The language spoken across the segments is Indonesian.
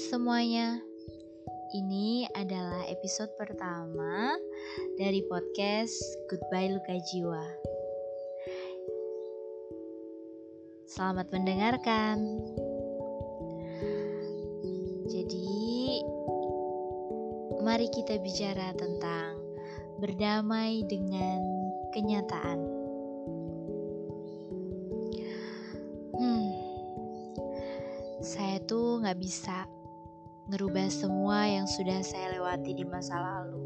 semuanya, ini adalah episode pertama dari podcast Goodbye Luka Jiwa. Selamat mendengarkan. Jadi, mari kita bicara tentang berdamai dengan kenyataan. Hmm, saya tuh nggak bisa ngerubah semua yang sudah saya lewati di masa lalu.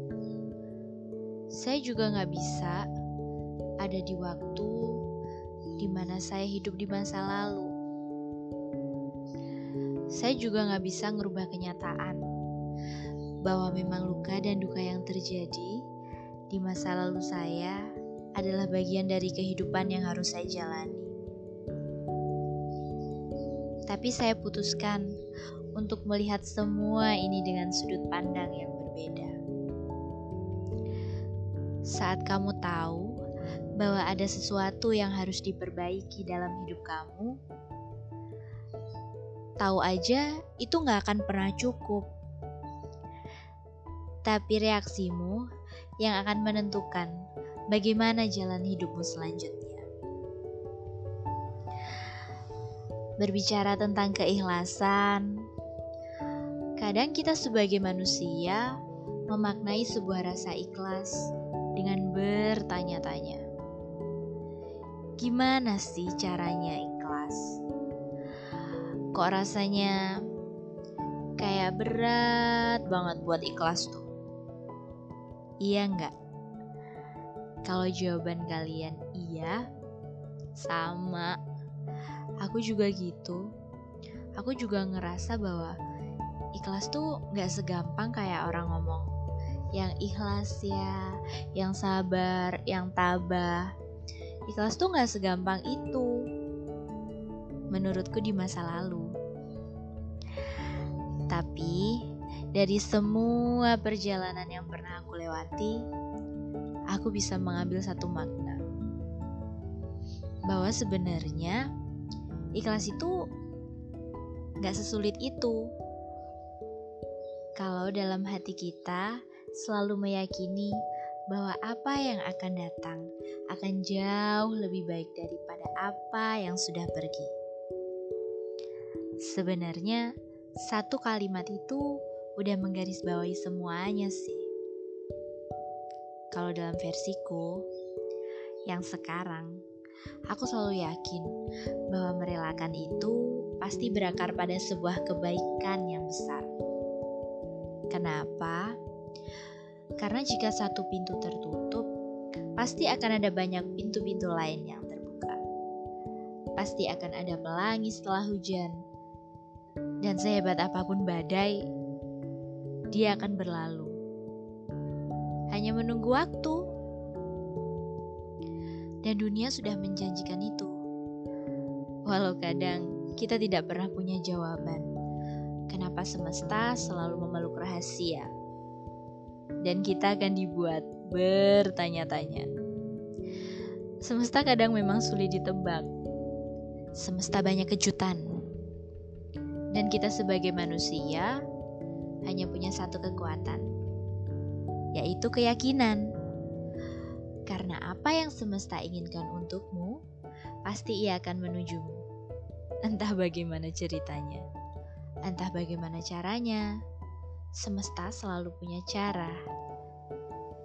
Saya juga nggak bisa ada di waktu di mana saya hidup di masa lalu. Saya juga nggak bisa ngerubah kenyataan bahwa memang luka dan duka yang terjadi di masa lalu saya adalah bagian dari kehidupan yang harus saya jalani. Tapi saya putuskan untuk melihat semua ini dengan sudut pandang yang berbeda. Saat kamu tahu bahwa ada sesuatu yang harus diperbaiki dalam hidup kamu, tahu aja itu nggak akan pernah cukup. Tapi reaksimu yang akan menentukan bagaimana jalan hidupmu selanjutnya. Berbicara tentang keikhlasan, Kadang kita sebagai manusia memaknai sebuah rasa ikhlas dengan bertanya-tanya. Gimana sih caranya ikhlas? Kok rasanya kayak berat banget buat ikhlas tuh? Iya nggak? Kalau jawaban kalian iya, sama. Aku juga gitu. Aku juga ngerasa bahwa ikhlas tuh gak segampang kayak orang ngomong yang ikhlas ya, yang sabar, yang tabah. Ikhlas tuh gak segampang itu. Menurutku di masa lalu. Tapi dari semua perjalanan yang pernah aku lewati, aku bisa mengambil satu makna. Bahwa sebenarnya ikhlas itu gak sesulit itu kalau dalam hati kita selalu meyakini bahwa apa yang akan datang akan jauh lebih baik daripada apa yang sudah pergi. Sebenarnya, satu kalimat itu udah menggarisbawahi semuanya sih. Kalau dalam versiku, yang sekarang, aku selalu yakin bahwa merelakan itu pasti berakar pada sebuah kebaikan yang besar. Kenapa? Karena jika satu pintu tertutup, pasti akan ada banyak pintu-pintu lain yang terbuka. Pasti akan ada pelangi setelah hujan. Dan sehebat apa pun badai, dia akan berlalu. Hanya menunggu waktu. Dan dunia sudah menjanjikan itu. Walau kadang kita tidak pernah punya jawaban kenapa semesta selalu memeluk rahasia. Dan kita akan dibuat bertanya-tanya. Semesta kadang memang sulit ditebak. Semesta banyak kejutan. Dan kita sebagai manusia hanya punya satu kekuatan, yaitu keyakinan. Karena apa yang semesta inginkan untukmu, pasti ia akan menujumu. Entah bagaimana ceritanya. Entah bagaimana caranya, semesta selalu punya cara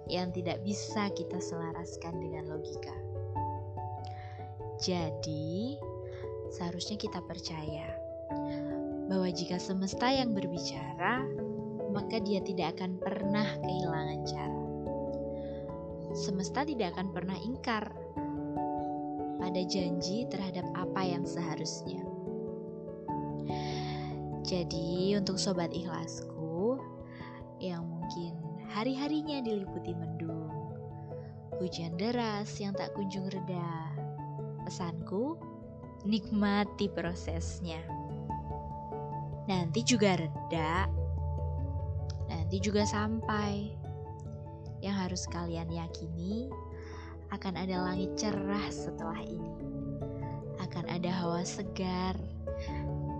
yang tidak bisa kita selaraskan dengan logika. Jadi, seharusnya kita percaya bahwa jika semesta yang berbicara, maka dia tidak akan pernah kehilangan cara. Semesta tidak akan pernah ingkar pada janji terhadap apa yang seharusnya. Jadi untuk sobat ikhlasku yang mungkin hari-harinya diliputi mendung, hujan deras yang tak kunjung reda, pesanku nikmati prosesnya. Nanti juga reda, nanti juga sampai. Yang harus kalian yakini akan ada langit cerah setelah ini. Akan ada hawa segar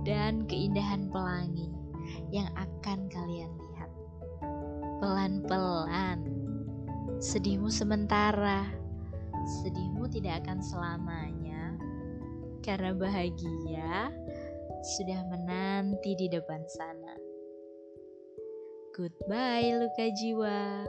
dan keindahan pelangi yang akan kalian lihat. Pelan-pelan, sedihmu sementara, sedihmu tidak akan selamanya, karena bahagia sudah menanti di depan sana. Goodbye, luka jiwa.